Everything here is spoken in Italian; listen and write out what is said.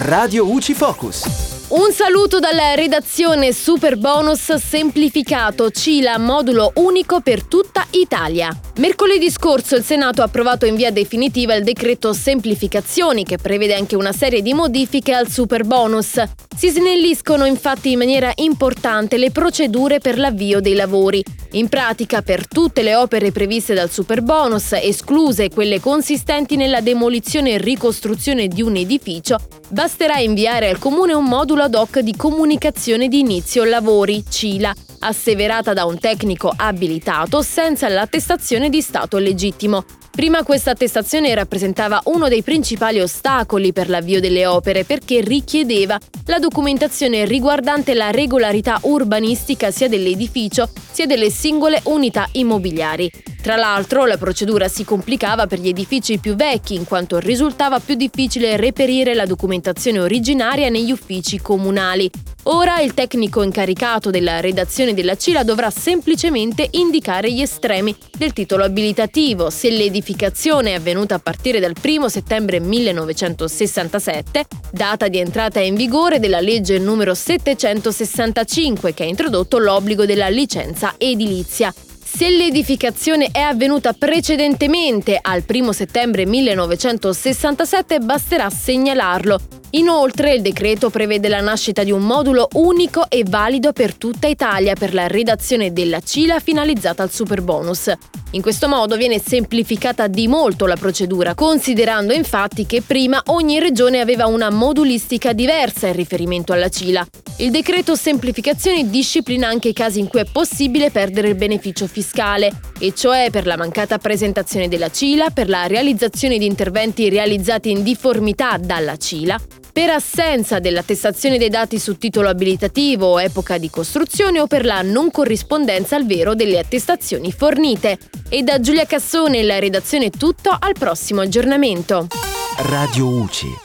Radio UCI Focus. Un saluto dalla redazione Super Bonus semplificato CILA modulo unico per tutta Italia. Mercoledì scorso il Senato ha approvato in via definitiva il decreto semplificazioni che prevede anche una serie di modifiche al super bonus. Si snelliscono infatti in maniera importante le procedure per l'avvio dei lavori. In pratica per tutte le opere previste dal super bonus, escluse quelle consistenti nella demolizione e ricostruzione di un edificio, basterà inviare al comune un modulo ad hoc di comunicazione di inizio lavori, CILA, asseverata da un tecnico abilitato senza l'attestazione di stato legittimo. Prima questa attestazione rappresentava uno dei principali ostacoli per l'avvio delle opere perché richiedeva la documentazione riguardante la regolarità urbanistica sia dell'edificio sia delle singole unità immobiliari. Tra l'altro la procedura si complicava per gli edifici più vecchi in quanto risultava più difficile reperire la documentazione originaria negli uffici comunali. Ora il tecnico incaricato della redazione della CILA dovrà semplicemente indicare gli estremi del titolo abilitativo se l'edificazione è avvenuta a partire dal 1 settembre 1967, data di entrata in vigore della legge numero 765 che ha introdotto l'obbligo della licenza edilizia se l'edificazione è avvenuta precedentemente al 1 settembre 1967 basterà segnalarlo. Inoltre il decreto prevede la nascita di un modulo unico e valido per tutta Italia per la redazione della CILA finalizzata al superbonus. In questo modo viene semplificata di molto la procedura, considerando infatti che prima ogni regione aveva una modulistica diversa in riferimento alla CILA. Il decreto semplificazioni disciplina anche i casi in cui è possibile perdere il beneficio fiscale, e cioè per la mancata presentazione della CILA, per la realizzazione di interventi realizzati in difformità dalla CILA, per assenza dell'attestazione dei dati su titolo abilitativo o epoca di costruzione o per la non corrispondenza al vero delle attestazioni fornite. E da Giulia Cassone la redazione è tutto, al prossimo aggiornamento. Radio UCI